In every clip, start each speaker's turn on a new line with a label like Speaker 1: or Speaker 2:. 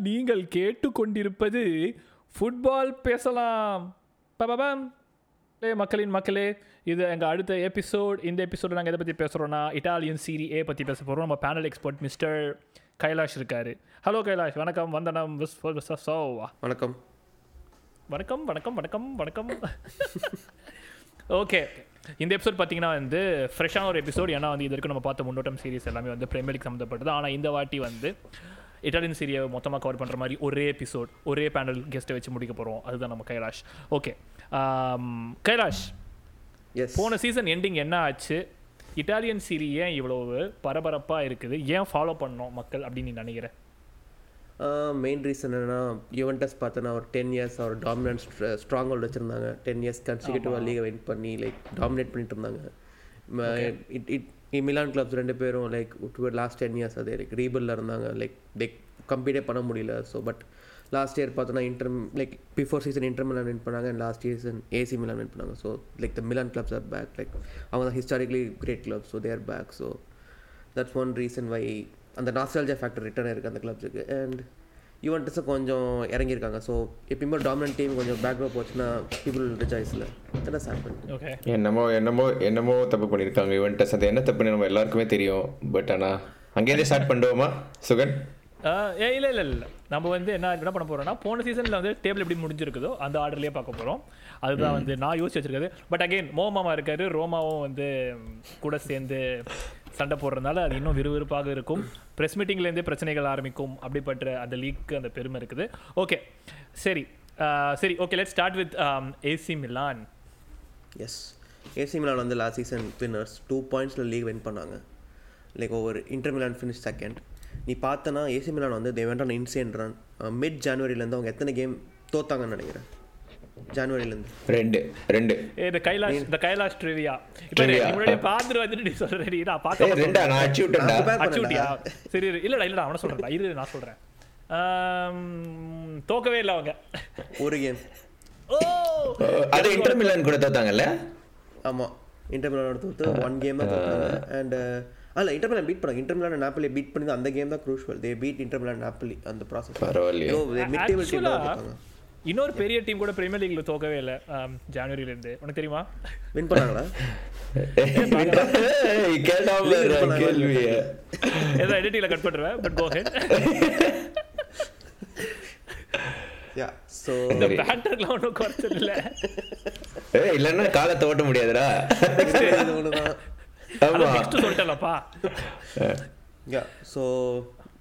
Speaker 1: நீங்கள் கேட்டுக்கொண்டிருப்பது ஃபுட்பால் பேசலாம் மக்களின் மக்களே இது எங்கள் அடுத்த எபிசோட் இந்த எபிசோடு நாங்கள் எதை பற்றி பேசுகிறோன்னா இட்டாலியன் சீரி ஏ பற்றி பேச போகிறோம் நம்ம பேனல் எக்ஸ்பர்ட் மிஸ்டர் கைலாஷ் இருக்காரு ஹலோ கைலாஷ் வணக்கம் வந்தனம்
Speaker 2: வணக்கம்
Speaker 1: வணக்கம் வணக்கம் வணக்கம் வணக்கம் ஓகே இந்த எபிசோட் பார்த்தீங்கன்னா வந்து ஃப்ரெஷ்ஷான ஒரு எபிசோட் ஏன்னா வந்து இது வரைக்கும் நம்ம பார்த்த முன்னோட்டம் சீரிஸ் எல்லாமே வந்து பிரீமியர் லீக் சம்மந்தப்பட்டது ஆனால் இந்த வாட்டி வந்து இட்டாலியன் சீரியை மொத்தமாக கவர் பண்ணுற மாதிரி ஒரே எபிசோட் ஒரே பேனல் கெஸ்ட்டை வச்சு முடிக்க போகிறோம் அதுதான் நம்ம கைலாஷ். ஓகே கைலாஷ் போன சீசன் எண்டிங் என்ன ஆச்சு? இட்டாலியன் சீரி ஏன் இவ்வளவு பரபரப்பாக இருக்குது? ஏன் ஃபாலோ பண்ணோம் மக்கள் அப்படின்னு நீ நினைக்கிற?
Speaker 2: மெயின் ரீசன் என்னன்னா யுவன்டஸ் பார்த்தோன்னா ஒரு டென் இயர்ஸ் அவர் டாமினன்ட் ஸ்ட்ராங் ஹோல்ட் வச்சுருந்தாங்க. டென் இயர்ஸ் கன்சிகூட்டிவாக லீகை வின் பண்ணி லைக் டாமினேட் பண்ணிட்டு இருந்தாங்க. இட் இட் மிலான் கிளப்ஸ் ரெண்டு பேரும் லைக் லாஸ்ட் டென் இயர்ஸ் அதே லைக் ரீபிளில் இருந்தாங்க. லைக் லைக் கம்ப்ளீட்டே பண்ண முடியல. ஸோ பட் லாஸ்ட் இயர் பார்த்தோன்னா Inter like before season Inter Milan win பண்ணாங்க. And last season AC Milan win பண்ணாங்க. So like the Milan clubs are back like அவங்க தான் historically great club so they're back so that's one reason why அந்த nostalgia factor return இருக்குது அந்த கிளப்ஸுக்கு and யுவன்டஸும் கொஞ்சம் இறங்கியிருக்காங்க. ஸோ எப்பயுமே டாமினன்ட் டீம் கொஞ்சம் பேக்ரோ போச்சுன்னா பீப்புள் ரிஜாய்ஸில் தட்ஸ் ஹேப்பன்
Speaker 1: ஓகே
Speaker 3: என்னமோ என்னமோ என்னமோ தப்பு பண்ணியிருக்காங்க இவன்ட்டஸ் அது என்ன தப்புன்னு நம்ம எல்லாருக்குமே தெரியும். பட் ஆனால் அங்கேருந்தே ஸ்டார்ட் பண்ணுவோமா சுகன்?
Speaker 1: ஏ இல்லை இல்லை இல்லை. நம்ம வந்து என்ன என்ன பண்ண போறோம்னா போன சீசனில் வந்து டேபிள் எப்படி முடிஞ்சிருக்குதோ அந்த ஆர்டர்லேயே பார்க்க போகிறோம் அதுதான் வந்து நான் யோசிச்சு வச்சிருக்கிறது. பட் அகைன் மோமாமா இருக்காரு ரோமாவும் வந்து கூட சேர்ந்து சண்டை போடுறதுனால அது இன்னும் விறுவிறுப்பாக இருக்கும். ப்ரெஸ் மீட்டிங்லேருந்தே பிரச்சனைகள் ஆரம்பிக்கும் அப்படிப்பட்ட அந்த லீக்கு அந்த பெருமை இருக்குது. ஓகே சரி. சரி okay let start with AC Milan
Speaker 2: yes AC Milan வந்து லாஸ்ட் சீசன் வின்னர்ஸ் டூ பாயிண்ட்ஸில் லீக் வின் பண்ணாங்க. லைக் ஒவ்வொரு இன்டர் மிலான் ஃபினிஷ் செகண்ட் நீ பார்த்தனா ஏசி மிலான் வந்து they went insane run mid ஜான்வரியிலேருந்து அவங்க எத்தனை கேம் தோத்தாங்கன்னு நினைக்கிறேன்? ஜான்வரியிலேருந்து.
Speaker 3: ரெண்டு ரெண்டு.
Speaker 1: இந்த கைலாஷ் இந்த கைலாஷ் ட்ரிவியா. முன்னாடி பார்த்துட்டு வந்துட்டு நீ சொல்கிறேன் நான் பார்த்து
Speaker 3: ரெண்டா? நான் அடிச்சு விட்டேன்டா.
Speaker 2: நான் prepare
Speaker 1: அச்சுட்டியா சரி இரு. இல்லடா இல்லடா அவன சொல்றேன்டா. இரு நான் சொல்றேன். ஆம், தோக்கவே இல்லை அவங்க.
Speaker 2: ஒரு கேம்
Speaker 1: ஓ!
Speaker 3: அது இன்டர் மிலான் கூட தோத்தாங்கல்ல?
Speaker 2: ஆமாம் இன்டர் மிலானோட தோத்து ஒன் கேம் தான் தோத்தாங்க அண்ட் அல்ல இன்டர் மிலான் பீட் பண்ணாங்க. இன்டர் மிலான் நாப்பிளி பீட் பண்ணி அந்த கேம் தான் crucial they beat Inter Milan Napoli அந்த ப்ராசஸ்
Speaker 3: பரவாயில்லையே.
Speaker 1: இன்னொரு பெரிய டீம் கூட பிரீமியர் லீக்ல தோக்கவே இல்லை. ஆம், ஜனவரில இருந்து உனக்கு தெரியுமா?
Speaker 2: வின் பண்ணாங்களா?
Speaker 1: ஏதோ எடிட்டிங்ல கட் பண்ணுவேன் but go ahead
Speaker 2: yeah so
Speaker 1: இந்த பேட்டர்லாம் ஒன்றும் குறைச்சல் இல்லை.
Speaker 3: ஏய் இல்லைன்னா காலத்தை ஓட்ட முடியாதுடா. ஆமா.
Speaker 1: நெக்ஸ்ட் சொல்லிட்டேன்லப்பா
Speaker 2: யா ஸோ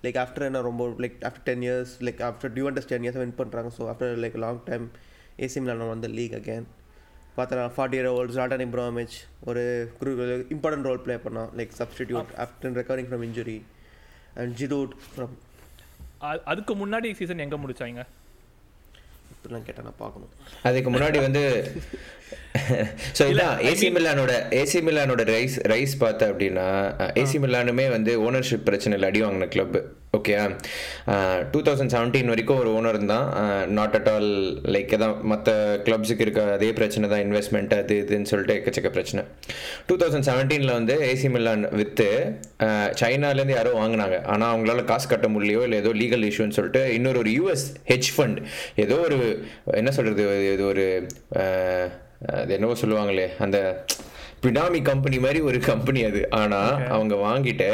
Speaker 2: லைக் ஆஃப்டர் என்ன ரொம்ப like after ten years like after Juventus ten years win பண்ணுறாங்க so after like long time AC Milan வந்து லீக் அகேன் பார்த்தா forty year old Zlatan Ibrahimovic ஒரு இம்பார்ட்டன்ட் ரோல் ப்ளே பண்ணான். Like substitute after recovering from injury and Giroud
Speaker 1: from அதுக்கு முன்னாடி season எங்க முடிச்சாங்க?
Speaker 2: இப்படிலாம் கேட்டால் நான் பார்க்கணும்.
Speaker 3: அதுக்கு முன்னாடி வந்து ஸோ இதான் ஏசி மிலானோட ஏசி மிலானோட ரைஸ் ரைஸ் பார்த்த அப்படின்னா ஏசி மிலானுமே வந்து ஓனர்ஷிப் பிரச்சனையில் அடி வாங்கின club okay two thousand seventeen வரைக்கும் ஒரு ஓனர் தான் நாட் அட் ஆல் லைக் தான் மற்ற கிளப்ஸுக்கு இருக்க அதே பிரச்சனை தான் இன்வெஸ்ட்மெண்ட் அது இதுன்னு சொல்லிட்டு எக்கச்சக்க பிரச்சனை. டூ தௌசண்ட் செவன்டீனில் வந்து ஏசி மிலான் விற்று சைனாலேருந்து யாரோ வாங்கினாங்க. ஆனால் அவங்களால காசு கட்ட முடியலையோ இல்லை ஏதோ லீகல் இஷ்யூன்னு சொல்லிட்டு இன்னொரு ஒரு யூஎஸ் ஹெச் ஃபண்ட் ஏதோ ஒரு என்ன சொல்கிறது இது ஒரு அது என்னவோ சொல்லுவாங்களே அந்த பினாமி கம்பெனி மாதிரி ஒரு கம்பெனி அது. ஆனால் அவங்க வாங்கிட்டு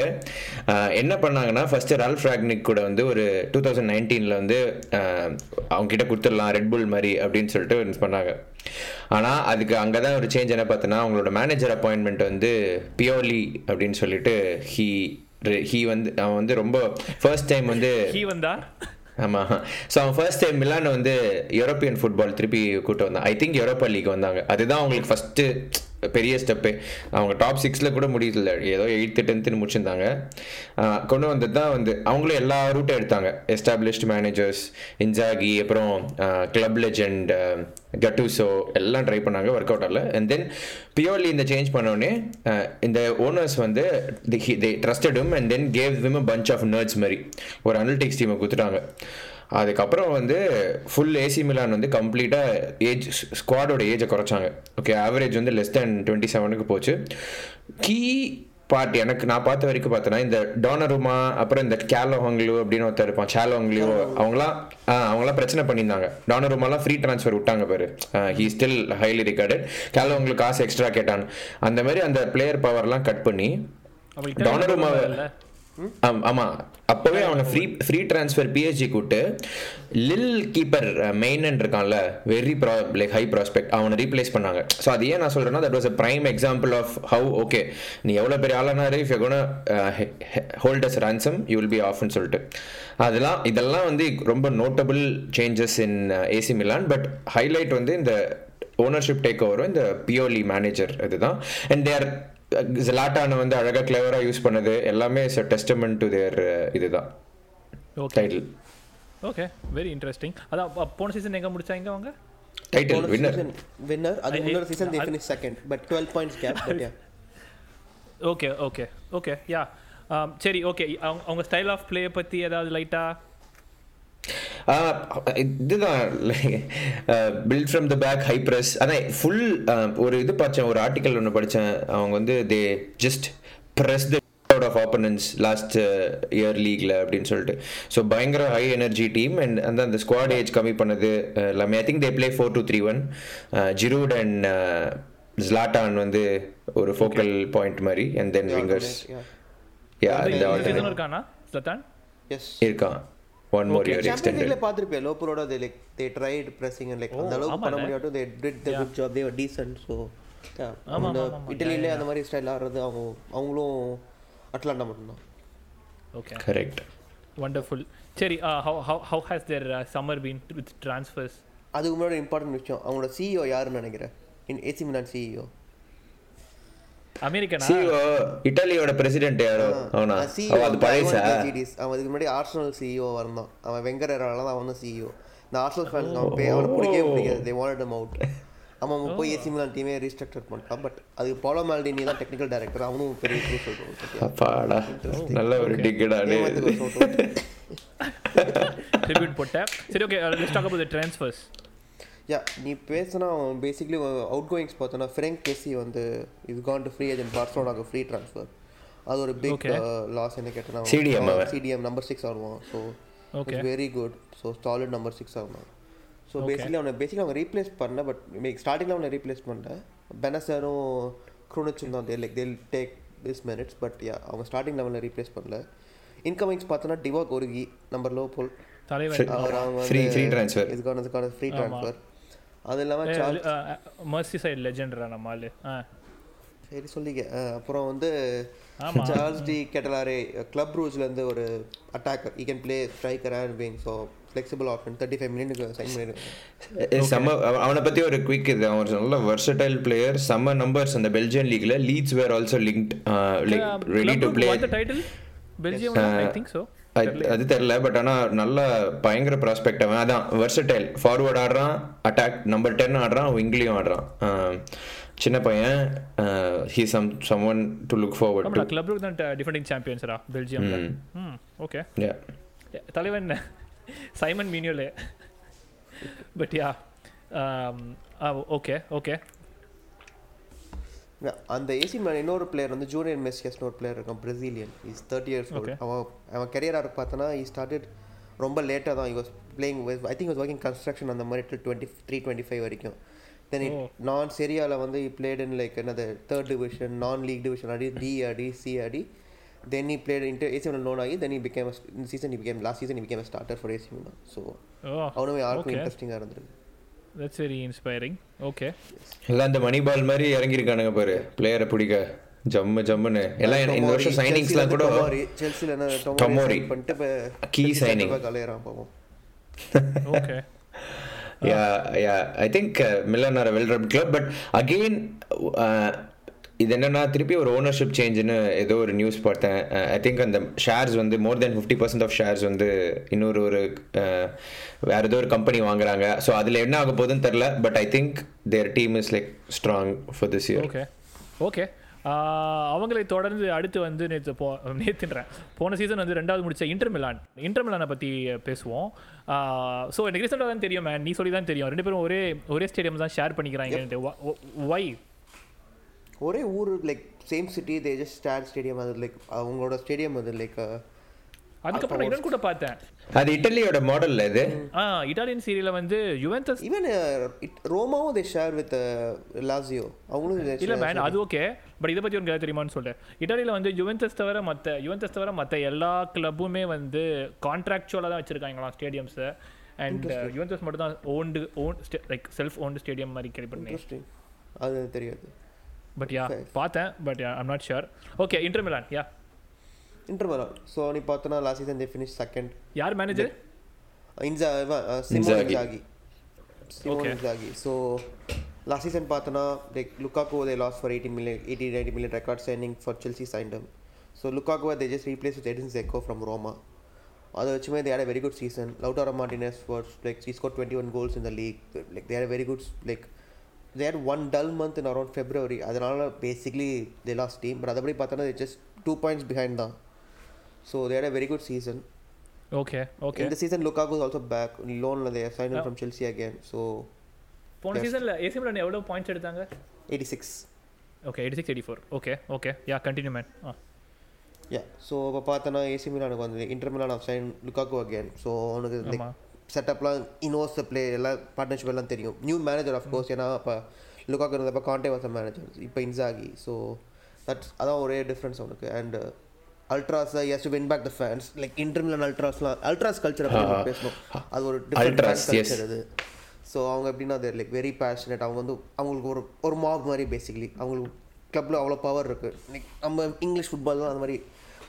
Speaker 3: என்ன பண்ணாங்கன்னா ஃபர்ஸ்ட் ரால்ஃப் ராக்னிக் கூட வந்து ஒரு டூ தௌசண்ட் நைன்டீனில் வந்து அஹ், அவங்க கிட்ட கொடுத்துடலாம் ரெட் புல் மாதிரி அப்படின்னு சொல்லிட்டு பண்ணாங்க. ஆனால் அதுக்கு அங்கே தான் ஒரு சேஞ்ச் என்ன பார்த்தோன்னா அவங்களோட மேனேஜர் அப்பாயின்மெண்ட் வந்து பியோலி அப்படின்னு சொல்லிட்டு ஹீ ஹீ வந்து அவன் வந்து ரொம்ப ஃபர்ஸ்ட் டைம் வந்து
Speaker 1: ஹீ வந்தா?
Speaker 3: ஆமாம் ஸோ அவன் ஃபர்ஸ்ட் டைம் மிலான் வந்து யூரோப்பியன் ஃபுட்பால் திருப்பி கூட்டு வந்தான். ஐ திங்க் யூரோப்பா லீக் வந்தாங்க. அதுதான் அவங்களுக்கு ஃபஸ்ட்டு பெரிய ஸ்டெப்பு அவங்க டாப் சிக்ஸில் கூட முடியல. ஏதோ எயித்து டென்த்துன்னு முடிச்சிருந்தாங்க. கொண்டு வந்தது தான் வந்து அவங்களும் எல்லா ரூட்டும் எடுத்தாங்க. எஸ்டாப்ளிஷ்டு மேனேஜர்ஸ் இன்ஜாகி அப்புறம் கிளப் லெஜெண்ட் கட்டூசோ எல்லாம் ட்ரை பண்ணாங்க ஒர்க் அவுட் ஆகல அண்ட் தென் பியோர்லி இந்த சேஞ்ச் பண்ணோடனே இந்த ஓனர்ஸ் வந்து the ட்ரஸ்டடும் and then gave them bunch of nerds மாதிரி. ஒரு அனலிட்டிக்ஸ் டீமை கொடுத்துட்டாங்க. அதுக்கப்புறம் வந்து ஃபுல் ஏசி மிலான் வந்து கம்ப்ளீட்டாக ஏஜ் ஸ்குவாடோட ஏஜை குறைச்சாங்க. ஓகே ஆவரேஜ் வந்து லெஸ் தேன் டுவெண்ட்டி செவனுக்கு போச்சு. கீ பார்ட் எனக்கு நான் பார்த்த வரைக்கும் பார்த்தேன்னா இந்த டோனருமா அப்புறம் இந்த கேலோஹங்லு அப்படின்னு ஒருத்தர் இருப்பான். சேலோஹங்லியோ அவங்களாம் ஆ, அவங்களாம் பிரச்சனை பண்ணியிருந்தாங்க. டோனருமாலாம் ஃப்ரீ ட்ரான்ஸ்ஃபர் விட்டாங்க பாரு. ஹீ ஸ்டில் ஹைலி ரிகார்டட் கேலோஹங்களுக்கு காசு எக்ஸ்ட்ரா கேட்டான். அந்த மாதிரி அந்த பிளேயர் பவர்லாம் கட் பண்ணி டோனருமாவை
Speaker 1: ஆமாம்
Speaker 3: ஆம், அவனை ஃப்ரீ ஃப்ரீ ட்ரான்ஸ்ஃபர் பிஹெச்டி கூட்டு லில் கீப்பர் மெயினன் இருக்கான்ல வெரி ப்ரா லைக் ஹை ப்ராஸ்பெக்ட் அவனை ரீப்ளேஸ் பண்ணாங்க. ஸோ அது ஏன் நான் சொல்கிறேன்னா that was a prime example of how okay நீ எவ்வளோ பெரிய ஆளானாரு if you hold us ransom you will be ஆஃப்னு சொல்லிட்டு. அதெல்லாம் இதெல்லாம் வந்து ரொம்ப notable changes in AC Milan but highlight வந்து இந்த ஓனர்ஷிப் டேக் ஓவரும் இந்த பியோலி மேனேஜர் இதுதான். அண்ட் தேர் ஜலாட்டானை வந்து அழகாக கிளவராக யூஸ் பண்ணது எல்லாமே இஸ் டெஸ்டமெண்ட் டு தேர் இதுதான்.
Speaker 1: Okay
Speaker 3: title
Speaker 1: okay very interesting அதான் போன சீசன் எங்க முடிச்சாங்க அவங்க?
Speaker 3: டைட்டில் வின்னர்
Speaker 2: வின்னர் அது
Speaker 1: I-
Speaker 2: முன்னொரு season
Speaker 1: they
Speaker 2: finish second but twelve points gap but yeah
Speaker 1: okay okay okay yeah சரி ஓகே அவங்க அவங்க ஸ்டைல் ஆஃப் ப்ளே பத்தி ஏதாவது லைட்டா
Speaker 3: இதுதான் build from the back high press அதான் ஃபுல் ஒரு இது பார்த்தேன் ஒரு ஆர்டிக்கல் ஒன்று படித்தேன் அவங்க வந்து they just press the out of opponents last year லீக்ல அப்படின்னு சொல்லிட்டு. ஸோ பயங்கர ஹை எனர்ஜி டீம் அண்ட் அந்த அந்த ஸ்குவாட் ஏஜ் கம்மி பண்ணது எல்லாமே. I think they play four two three one Giroud and Zlatan வந்து ஒரு ஃபோக்கல் பாயிண்ட் மாதிரி அண்ட் தென் விங்கர்ஸ் யா
Speaker 1: இந்த
Speaker 2: எஸ்
Speaker 3: இருக்கான். One more year
Speaker 2: champions
Speaker 3: extended
Speaker 2: லீக்ல பாத்திருப்பேன் லோப்பரோட தே லைக் தே ட்ரைட் பிரessing and லைக் அந்த அளவுக்கு பண்ண முடியாட்டும் they did the good job they were decent so அந்த இட்டலியிலே அந்த மாதிரி ஸ்டைல் ஆடுறது அவங்க அவங்களும் அட்லாண்டா மட்டும்தான்.
Speaker 1: ஓகே
Speaker 3: கரெக்ட்
Speaker 1: வண்டர்ஃபுல் சரி how how how has their summer been with transfers
Speaker 2: அதுக்கு முன்னாடி இம்பார்ட்டன்ட் விஷயம் அவங்களோட சிஇஓ யாருன்னு நினைக்கிறேன்? இன் ஏசி மிலான் சிஇஓ
Speaker 1: அமெரிக்கனா?
Speaker 3: சிஓ இட்டாலியோட பிரசிடென்ட் யாரோ? அவனா? அவ அது பழைசா
Speaker 2: அவன் அதுக்கு முன்னாடி ஆர்சனல் சிஇஓ வரணும் அவன் வெங்கரால தான் அவன் சிஇஓ இந்த ஆர்சனல் ஃபேன்ஸ் அவன் பே அவனை பிடிக்கவே பிடிக்காது. தே வாண்டட் him அவுட் அவன் போய் ஏசி மிலான் டீமே ரீஸ்ட்ரக்சர் பண்ணிட்டான். பட் அது போலோ மால்டினி தான் டெக்னிக்கல் டைரக்டர் அவனும் பெரிய க்ரூ சொல்லுவான்
Speaker 3: அப்பாடா. நல்ல ஒரு டிக்கெடா
Speaker 1: ட்ரிபியூட் போட்டேன். சரி okay let's talk about the transfers
Speaker 2: yeah நீ பேசினா அவன் பேசிக்லி அவுட் கோயிங்ஸ் பார்த்தோன்னா ஃப்ரெங்க் கெஸி வந்து இது கான் டு ஃப்ரீ ஏஜென்ட் பார்சலோனாக்கு ஃப்ரீ ட்ரான்ஸ்ஃபர் அது ஒரு பிக். லாஸ் என்ன கேட்டனா
Speaker 3: அவன்.
Speaker 2: சிடிஎம் நம்பர் சிக்ஸ் ஆடுவான். So
Speaker 1: Okay.
Speaker 2: Very good so solid number six ஆகும் ஸோ பேசிக்கலி அவனை பேசிக்கலி அவங்க ரீப்ளேஸ் பண்ண பட் ஸ்டார்டிங்கில் அவனை ரீப்ளேஸ் பண்ணல. பெனசரும் க்ரூனிச்சும் தான் they like they'll take this minutes but yeah அவங்க ஸ்டார்டிங் லெவலில் ரீப்ளேஸ் பண்ணல. இன்கமிங்ஸ் பார்த்தோன்னா டிவா கொருகி நம்பர் லோ போல். அவர் அவங்க. இதுக்கான இதுக்கான ஃப்ரீ ட்ரான்ஸ்ஃபர் அது இல்லாமல் சார்ஜ்
Speaker 1: மர்சி சைடு லெஜெண்டரா நம்ம ஆளு. ஆ.
Speaker 2: சரி சொல்லிக்க அப்புறம் வந்து. Charles De Ketelaere. கிளப் ரூல்ஸ்லேருந்து ஒரு attacker he can play striker and wing so flexible option thirty five மினிட்டுக்கு sign பண்ணியிருக்காங்க
Speaker 3: செம்ம அவ- அவனை பத்தி ஒரு குவிக் இது. அவன் நல்ல வெர்சடைல் பிளேயர் செம்ம நம்பர்ஸ் அந்த Belgian லீக்ல Leeds were also linked like ready to
Speaker 1: play title Belgium I think so
Speaker 3: அது தெரியல பட் ஆனா நல்ல பயங்கர ப்ராஸ்பெக்ட் அவன். அதான் வெர்சடைல் ஃபார்வர்ட் ஆடுறான் அட்டாக் நம்பர் டென் ஆடுறான் விங்லேயும் ஆடுறான். சின்ன பையன் he some some one to
Speaker 1: look forward club தான் டிஃபெண்டிங் சாம்பியன்ஸ்ரா பெல்ஜியம்ல ம். ஓகே தலைவன் சைமன் மீனியோலே பட் யா ஓகே ஓகே
Speaker 2: அந்த ஏசி மேன் இன்னொரு பிளேயர் வந்து ஜூனியர் மெஸ்கஸ்னு ஒரு பிளேயர் இருக்கான் Brazilian is thirty years
Speaker 1: Okay.
Speaker 2: அவன் அவன் கெரியராக பார்த்தோன்னா ஈ ஸ்டார்டட் ரொம்ப லேட்டாக தான் was playing I think was working construction அந்த மாதிரி till twenty three twenty five வரைக்கும் தென்
Speaker 1: Oh.
Speaker 2: நான் செரியாவில் வந்து பிளேட் இன் லைக் என்னது third division non league division ஆடி டி ஆடி C Aadi then he played into AC Milan loan ஆகி then he became இந்த season he became last season he became starter for AC Milan
Speaker 1: so
Speaker 2: அவனுமே யாருக்கும். இன்ட்ரெஸ்டிங்காக இருந்திருக்கு
Speaker 1: that's very inspiring okay
Speaker 3: எல்லாம் அந்த மணி பால் மாதிரி இறங்கியிருக்கானுங்க பாரு. பிளேயரை பிடிக்க. ஜம்மு ஜம்முன்னு. எல்லாம் இந்த வருஷம் சைனிங்ஸ்லாம் கூட
Speaker 2: செல்சியில். டொமோரி. கலையறான் பாவம்.
Speaker 1: Okay
Speaker 3: yeah yeah. I think uh, milan are a well run club but again uh, இது என்னென்னா திருப்பி ஒரு ஓனர்ஷிப் சேஞ்சுன்னு ஏதோ ஒரு நியூஸ் பார்த்தேன். Uh, ஐ திங்க் அந்த ஷேர்ஸ் வந்து more then fifty percent of shares வந்து இன்னொரு ஒரு uh, வேறு ஏதோ ஒரு கம்பெனி வாங்குறாங்க. ஸோ அதில் என்ன ஆக போகுதுன்னு தெரில but I think their team is like strong for this year
Speaker 1: okay okay அவங்களை தொடர்ந்து அடுத்து வந்து நேற்று போ நேற்றுன்றேன் போன சீசன் வந்து ரெண்டாவது முடிச்ச இன்டர்மிலான் இன்டர்மிலானை பற்றி பேசுவோம். Uh, ஸோ எனக்கு ரீசெண்டாக தான் தெரியும் மேன் நீ சொல்லி தான் தெரியும். ரெண்டு பேரும் ஒரே ஒரே ஸ்டேடியம் தான் ஷேர் பண்ணிக்கிறாங்க ஒய்
Speaker 2: ஒரே ஊர் like same city they just star stadium அது லைக் அவங்களோட ஸ்டேடியம் அது லைக்
Speaker 1: அதுக்கப்புறம் நான் இன்னொன்று கூட பார்த்தேன்.
Speaker 3: அது இட்டலியோட மாடல்ல இது?
Speaker 1: ஆ இட்டாலியன் சீரியல்ல வந்து யுவென்டஸ்
Speaker 2: ஈவன் ரோமாவும் தே ஷேர் வித் லாசியோ அவங்களும் they
Speaker 1: இல்ல
Speaker 2: share-
Speaker 1: மேன் அது ஓகே பட் இதை பத்தி உனக்கு தெரியுமான்னு சொல்லிட்டேன் இட்டாலியில வந்து யுவென்டஸ் தவிர மத்த யுவென்டஸ் தவிர மத்த எல்லா கிளப்புமே வந்து கான்ட்ராக்சுவலாக தான் வச்சிருக்காங்களாம் ஸ்டேடியம்ஸ் அண்ட் யுவென்டஸ் மட்டும் தான் owned own like self owned stadium மாதிரி கேள்வி பண்ணேன்
Speaker 2: Interesting. அது தெரியாது.
Speaker 1: பட் யா பார்த்தேன் but I'm not sure okay Inter Milan yeah
Speaker 2: interval so நீ பார்த்தோன்னா last season they finish second
Speaker 1: யார் மேனேஜர்
Speaker 2: இன்சா Simone
Speaker 3: Inzaghi.
Speaker 2: Inzaghi Simone
Speaker 1: Okay.
Speaker 2: Inzaghi so last season பார்த்தோன்னா like Lukaku they loss for eighty million eighty ninety million record signing for Chelsea சைண்டம் so Lukaku they just replace with Edin Dzeko from Roma அதை வச்சுமே they had very good season Lautaro Martinez for like he scored twenty one goals இந்த league like they had very good like They had one dull month in around February அதனால basically they lost team but அதபடி பார்த்தோன்னா just two points behind தான் so they had very good season
Speaker 1: okay okay
Speaker 2: In the season, Lukaku is also back. Loan they have signed him
Speaker 1: Yeah.
Speaker 2: from Chelsea again. So
Speaker 1: போன
Speaker 2: Yes.
Speaker 1: சீசன்ல AC Milan எவ்வளவு points எடுத்தாங்க
Speaker 2: 86.
Speaker 1: Okay eighty six eighty four okay okay yeah continue man ஆ
Speaker 2: Yeah. So இப்போ பார்த்தோன்னா AC மிலானுக்கு வந்து Inter Milan off sign Lukaku again so அவனுக்கு like
Speaker 1: ஆமா
Speaker 2: செட்டப்லாம் இனோஸ் பிளே எல்லாம் பார்ட்னர்ஷிப் எல்லாம் தெரியும். நியூ மேனேஜர் ஆஃப் கோர்ஸ் ஏன்னா அப்போ லுக்காக்கு இருந்தப்போ காண்டே வாச மேனேஜர் இப்போ இன்சாகி ஸோ தட்ஸ் அதான் ஒரே டிஃப்ரென்ஸ் அவனுக்கு and ultras has to win back the fans like Inter Milan அல்ட்ராஸ்லாம் ultras கல்ச்சரை பற்றி பேசணும். அது ஒரு டிஃப்ரெண்ட். கல்ச்சர் அது. ஸோ அவங்க எப்படின்னா தேர் லைக் வெரி பேஷனேட் அவங்க வந்து அவங்களுக்கு ஒரு ஒரு மாப் மாதிரி பேசிக்கலி அவங்களுக்கு கிளப்பில் அவ்வளோ பவர் இருக்குது லைக் நம்ம இங்கிலீஷ் ஃபுட்பால்லாம் அந்த மாதிரி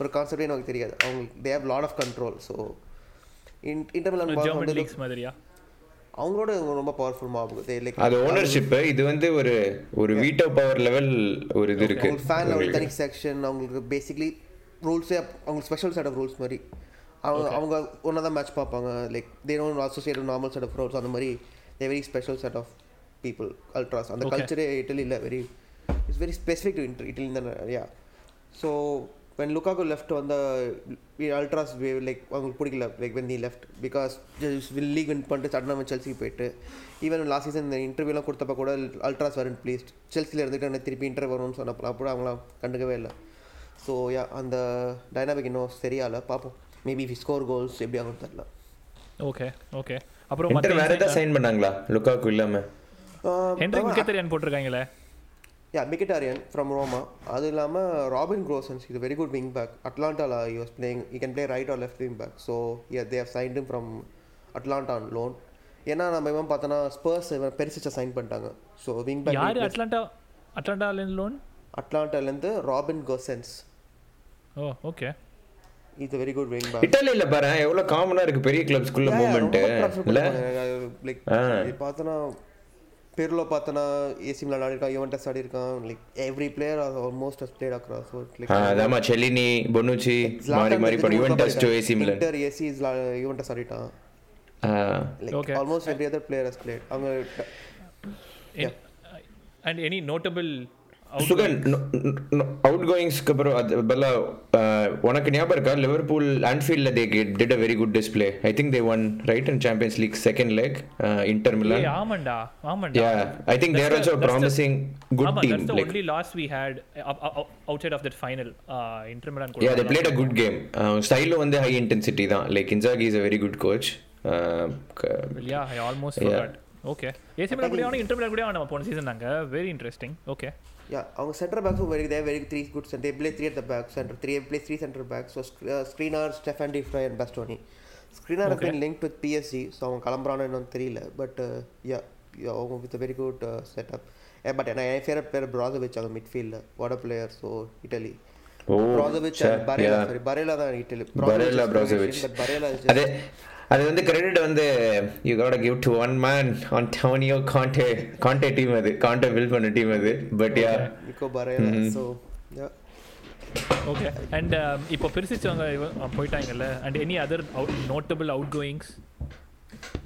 Speaker 2: ஒரு கான்செப்டே நமக்கு தெரியாது. அவங்களுக்கு they have lot of control so in
Speaker 1: Inter Milan German
Speaker 2: வந்து
Speaker 1: லீக்ஸ் மாதிரியா?
Speaker 2: அவங்களோட ரொம்ப பவர்ஃபுல் மாப் லைக்
Speaker 3: அது ஓனர்ஷிப் இது வந்து ஒரு ஒரு வீட்டோ பவர் லெவல் ஒரு இது இருக்கு.
Speaker 2: ஃபேன் லெவல் தனி செக்ஷன் அவங்களுக்கு பேசிக்லி ரூல்ஸே அவங்களுக்கு ஸ்பெஷல் செட் ஆஃப் ரூல்ஸ் மாதிரி. அவங்க அவங்க ஒன்றா தான் மேட்ச் பார்ப்பாங்க like they don't associate normal set of rules அந்த மாதிரி they very special set of people ultras அந்த. கல்ச்சரே இட்டலியில் very it's very specific to Italy தான் yeah so when Lukaku left வந்த அல்ட்ராஸ் லைக் அவங்களுக்கு பிடிக்கல. Like when the left because will league win பண்ணிட்டு சடனாக செல்சி போயிட்டு ஈவன் லாஸ்ட் சீசன் இந்த இன்டர்வியூலாம் கொடுத்தப்ப கூட அல்ட்ராஸ் வரன் ப்ளீஸ் செல்சியில் இருந்துட்டு எனக்கு திருப்பி இன்டர்வியூ வரும்னு சொன்னப்போ அப்போ அவங்களாம் கண்டுக்கவே இல்லை. ஸோ யா அந்த டைனாமிக் இன்னும் சரியால பார்ப்போம். மேபி வி ஸ்கோர் கோல்ஸ் எப்படி ஆகும் தெரியல.
Speaker 1: ஓகே ஓகே அப்புறம்
Speaker 3: வேற ஏதாவது சைன் பண்ணாங்களா? லுக்காக்கு இல்லாம.
Speaker 1: ஹென்ரிக் மிக்கத்தரியான் போட்டிருக்காங்களே?
Speaker 2: யா மிகிட்டாரியன் ஃப்ரம் ரோமா அது இல்லாமல் ராபின் க்ரோசன்ஸ் இது very good wing back அட்லாண்டாவில் you was playing you can play right or left wing back so yeah they have signed from Atalanta on loan ஏன்னா நம்ம இவன் பார்த்தோன்னா ஸ்பர்ஸ் இவன் பெருசிச்சை சைன் பண்ணிட்டாங்க. ஸோ விங்
Speaker 1: யாரு
Speaker 2: பேக்
Speaker 1: அட்லாண்டா அட்லாண்டா லோன்
Speaker 2: அட்லாண்டாலேருந்து Robin Gosens
Speaker 1: ஓ okay
Speaker 2: இது வெரி குட் விங் பேக்
Speaker 3: இட்டாலியில பாரு எவ்வளவு காமனா இருக்கு பெரிய கிளப்ஸ்குள்ள மூவ்மெண்ட் இல்ல?
Speaker 2: Like
Speaker 3: ah.
Speaker 2: பெருல பார்த்தோன்னா ஏசி மிலான் ஆடிருக்கான் Juventus ஆடிருக்கான். Like every player almost has played across like
Speaker 3: அதாமா Chiellini Bonucci மாறி மாறி பண்ணி Juventus to AC Milan
Speaker 2: Inter AC Juventus ஆடிட்டான். Like
Speaker 1: Okay.
Speaker 2: Almost every other player has played அவங்க
Speaker 1: and any notable
Speaker 3: சுகன் out கோயிங்ஸ்க்கு அப்புறம் அஹ், உனக்கு ஞாபகம் இருக்கா? Liverpool ஆன்ஃபீல்ட்ல they did a very good display I think they won right and Champions League second leg Inter Milan
Speaker 1: ஆமாண்டா ஆமாண்டா.
Speaker 3: Yeah
Speaker 1: I
Speaker 3: think
Speaker 1: they're also
Speaker 3: promising
Speaker 1: good team like had uh, uh, uh, outside of that final uh, Inter Milan
Speaker 3: yeah they played a good game ஸ்டைலும் வந்து high intensity தான். Like Inzaghi is a very good
Speaker 1: coach I almost
Speaker 3: Yeah.
Speaker 1: forgot. Okay. AC Milan கூட அவன Inter Milan கூட அவன போன season நாங்க very interesting. Okay.
Speaker 2: Yeah அவங்க centre பேக்ஸும் very they very three good they play three at the back centre three play three centre back so Skriniar Stefan de fry and Bastoni
Speaker 1: Skriniar.
Speaker 2: Been link with PSG so அவங்க கிளம்புறான்னு இன்னும் தெரியல but yeah அவங்க with very good setup but நான் என் favourite player Brozovic அவங்க மிட்ஃபீல்டில் what player
Speaker 3: so
Speaker 2: Italy Brozovic Barella sorry Barella தான் Italy
Speaker 3: Brozovic.
Speaker 2: But Barella
Speaker 3: அது வந்து கிரெடிட் வந்து you got give to one man Antonio Conte Conte team அது Conte build பண்ண team அது
Speaker 2: but yeah so yeah
Speaker 1: okay and um, இப்போ பிரிசிச்சவங்க போயிட்டாங்கல்ல and any other out, notable outgoings?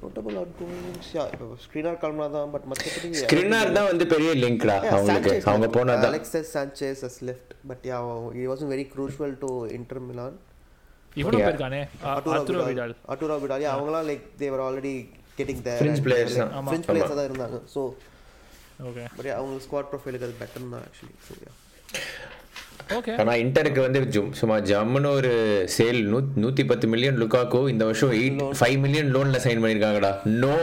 Speaker 2: Notable outgoings yeah இப்போ ஸ்க்ரீனர் கிளம்புனா தான் பட் மற்றபடி
Speaker 3: ஸ்கிரினார் தான் வந்து பெரிய லிங்க்டா அவங்களுக்கு அவங்க போனாதான்
Speaker 2: Alexis Sanchez has left, but yeah, he wasn't very crucial to Inter Milan.
Speaker 1: இவனும். போயிருக்கானே. அர்துரோ விடால்
Speaker 2: அவங்களாம் like they were already getting there.
Speaker 3: Fringe
Speaker 2: and,
Speaker 3: players
Speaker 2: like,
Speaker 3: தான்.
Speaker 2: players தான் இருந்தாங்க. So,
Speaker 1: okay.
Speaker 2: but yeah, அவங்க ஸ்குவாட் ப்ரொஃபைலுக்கு அது பெட்டர் தான் ஆக்சுவலி ஸோ யா
Speaker 1: ஓகே
Speaker 3: ஆனா இன்டருக்கு வந்து ஜும் சும்மா ஜம்முன்னு ஒரு சேல் நூ நூத்தி பத்து மில்லியன் லுக்காக்கோ இந்த வருஷம் எயிட் ஃபைவ் மில்லியன் லோன்ல சைன் பண்ணிருக்காங்கடா நோ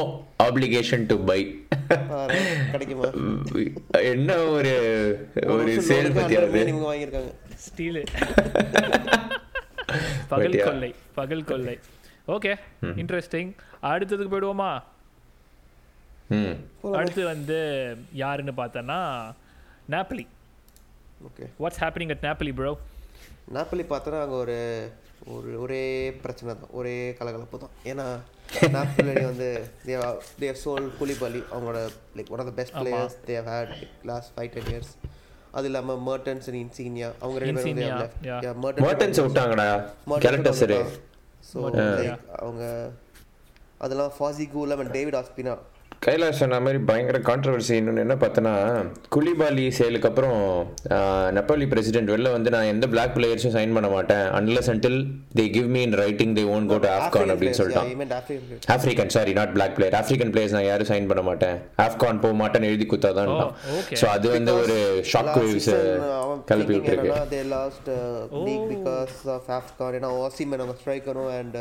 Speaker 3: ஆப்ளிகேஷன் டு பை என்ன ஒரு ஒரு சேல்
Speaker 2: 100
Speaker 3: அது
Speaker 1: ஸ்டீலு பகல். கொள்ளை பகல் கொள்ளை. ஓகே இன்ட்ரெஸ்டிங் அடுத்ததுக்கு போயிடுவோமா? அடுத்து வந்து யாருன்னு பார்த்தோன்னா Napoli
Speaker 2: okay
Speaker 1: what's happening at Napoli bro
Speaker 2: Napoli பார்த்தோன்னா அங்கே ஒரு ஒரு ஒரே பிரச்சனை தான். ஒரே கலகலப்பு தான். ஏன்னா நாப்பலி வந்து தேவ் சோல் குலிபாலி அவங்களோட like one of the best players they've had last five ten years அது இல்லாமல் மர்டன்ஸ் அண்ட் இன்சீனியா அவங்க ரெண்டு. பேரும்
Speaker 3: மர்டன்ஸ் விட்டாங்கடா. கேரக்டர்ஸ்
Speaker 2: ஸோ அவங்க அதெல்லாம் Faouzi Ghoulam and David Ospina
Speaker 3: Kailash சொன்ன மாதிரி பயங்கர கான்ட்ரவர்சி இன்னொன்று என்ன பார்த்தோன்னா குலிபாலி சேலுக்கு அப்புறம் நெப்பாலி பிரசிடென்ட் வெளில வந்து நான் எந்த பிளாக் பிளேயர்ஸும் சைன் பண்ண மாட்டேன். Unless until they give me in writing they won't go to AFCON அப்படின்னு சொல்லிட்டான். African sorry not black player African players நான் யாரும் சைன் பண்ண மாட்டேன். ஆஃப்கான் போக மாட்டேன்னு எழுதி குத்தாதான்.
Speaker 1: Oh.
Speaker 3: ஸோ அது வந்து ஒரு ஷாக் வேவ்ஸ் கிளப்பி விட்டுருக்கு.
Speaker 2: They lost league because of AFCON ஏன்னா ஓசிமன் அவங்க ஸ்ட்ரைக்கரும் and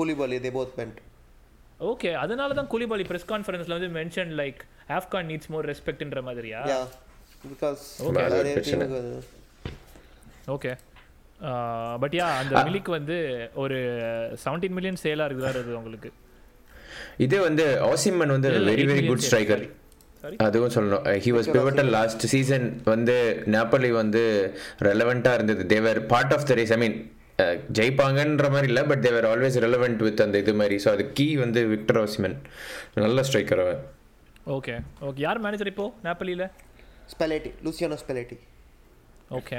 Speaker 2: Koulibaly they both went
Speaker 1: okay அதனால தான் குலிபாலி பிரஸ் கான்ஃபரன்ஸ்ல வந்து mention like AFCON needs more ரெஸ்பெக்ட்ன்ற மாதிரியா?
Speaker 2: பிகாஸ்
Speaker 1: ஓகே பட் யா அந்த மிலிக் வந்து ஒரு செவன்டீன் மில்லியன் சேலாக இருக்குதா உங்களுக்கு.
Speaker 3: இதே வந்து ஆசிமன் வந்து
Speaker 1: very
Speaker 3: very
Speaker 1: million good striker?
Speaker 3: அதுவும் சொல்லணும். He was pivotal last season வந்து நேபாளி வந்து ரெலவெண்ட்டாக இருந்தது. They're part of the race I mean ஜெயிப்பாங்கன்ற மாதிரி இல்லை but they're always relevant with அந்த இது மாதிரி. ஸோ அது கீ வந்து விக்டர் ஆசிமன் நல்ல ஸ்ட்ரைக்கர் அவன்.
Speaker 1: ஓகே ஓகே யார் மேனேஜர் இப்போ? நாப்பலியில்
Speaker 2: ஸ்பெலேட்டி லூசியானோ ஸ்பெலேட்டி
Speaker 1: ஓகே